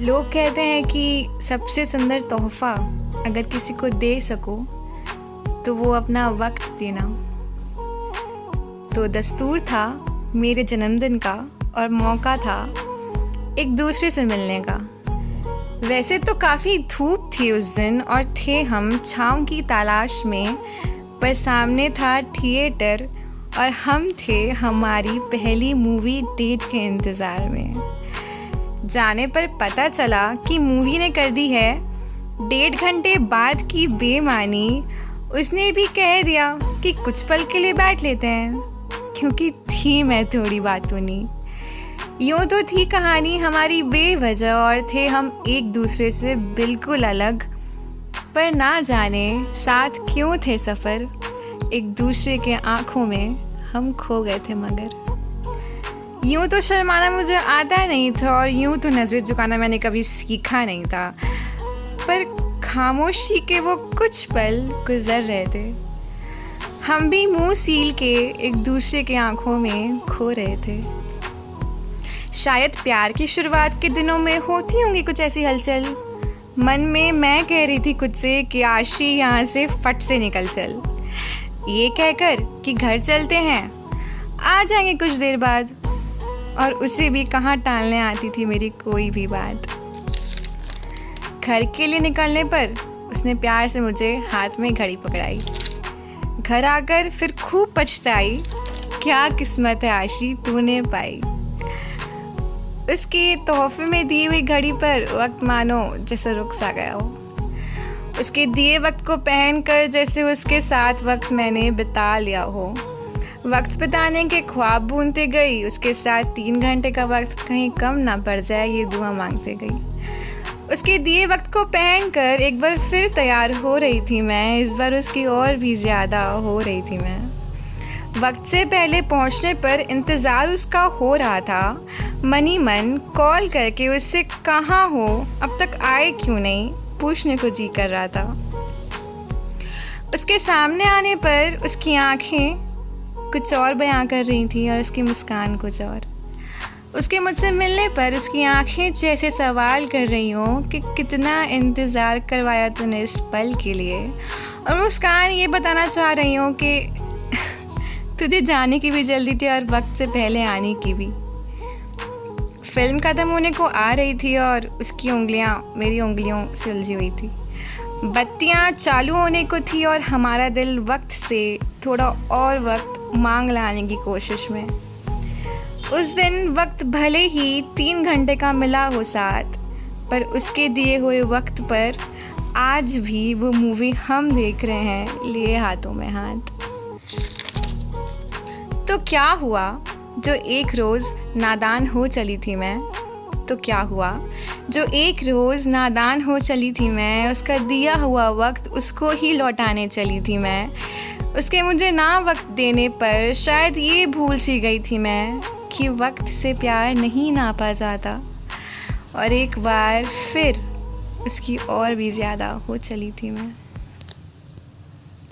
लोग कहते हैं कि सबसे सुंदर तोहफ़ा अगर किसी को दे सको तो वो अपना वक्त देना। तो दस्तूर था, मेरे जन्मदिन का और मौका था एक दूसरे से मिलने का। वैसे तो काफ़ी धूप थी उस दिन और थे हम छाँव की तलाश में, पर सामने था थिएटर और हम थे हमारी पहली मूवी डेट के इंतज़ार में। जाने पर पता चला कि मूवी ने कर दी है। डेढ़ घंटे बाद की बेमानी। उसने भी कह दिया कि कुछ पल के लिए बैठ लेते हैं, क्योंकि थी मैं थोड़ी बातों नहीं यूँ तो थी कहानी हमारी बेवजह और थे हम एक दूसरे से बिल्कुल अलग। पर ना जाने साथ क्यों थे सफ़र। एक दूसरे के आँखों में हम खो गए थे मगर। यूँ तो शर्माना मुझे आता नहीं था और यूँ तो नज़र झुकाना मैंने कभी सीखा नहीं था। पर खामोशी के वो कुछ पल गुजर रहे थे। हम भी मुँह सील के एक दूसरे के आँखों में खो रहे थे। शायद प्यार की शुरुआत के दिनों में होती होंगी कुछ ऐसी हलचल। मन में मैं कह रही थी कुछ से कि आशी यहाँ से फट से निकल चल। ये कहकर कि घर चलते हैं। आ जाएँगे कुछ देर बाद। और उसे भी कहाँ टालने आती थी मेरी कोई भी बात। घर के लिए निकलने पर उसने प्यार से मुझे हाथ में घड़ी पकड़ाई। घर आकर फिर खूब पछताई, क्या किस्मत है आशी तूने पाई। उसके तोहफे में दी हुई घड़ी पर वक्त मानो जैसे रुक सा गया हो। उसके दिए वक्त को पहनकर जैसे उसके साथ वक्त मैंने बिता लिया हो। वक्त बिताने के ख्वाब बूंदते गई, उसके साथ तीन घंटे का वक्त कहीं कम ना पड़ जाए, ये दुआ मांगते गई। उसके दिए वक्त को पहनकर एक बार फिर तैयार हो रही थी मैं, इस बार उसकी और भी ज़्यादा हो रही थी मैं। वक्त से पहले पहुँचने पर इंतज़ार उसका हो रहा था। मनी मन, कॉल करके उससे कहाँ हो, अब तक आए क्यों नहीं, पूछने को जी कर रहा था। उसके सामने आने पर उसकी आँखें कुछ और बयां कर रही थी और उसकी मुस्कान कुछ और। उसके मुझसे मिलने पर उसकी आँखें जैसे सवाल कर रही हों कि कितना इंतज़ार करवाया तूने इस पल के लिए। और मुस्कान ये बताना चाह रही हूँ कि तुझे जाने की भी जल्दी थी और वक्त से पहले आने की भी। फ़िल्म ख़त्म होने को आ रही थी और उसकी उंगलियाँ, मेरी उंगलियों से उलझी हुई थी। बत्तियाँ चालू होने को थी और हमारा दिल वक्त से, थोड़ा और वक्त मांग लाने की कोशिश में। उस दिन वक्त भले ही तीन घंटे का मिला हो साथ, पर उसके दिए हुए वक्त पर आज भी वो मूवी हम देख रहे हैं, लिए हाथों में हाथ। तो क्या हुआ? जो एक रोज़ नादान हो चली थी मैं तो क्या हुआ? जो एक रोज़ नादान हो चली थी मैं, उसका दिया हुआ वक्त उसको ही लौटाने चली थी मैं उसके मुझे ना वक्त देने पर शायद ये भूल सी गई थी मैं कि वक्त से प्यार नहीं नापा जाता। और एक बार फिर उसकी और भी ज़्यादा हो चली थी मैं।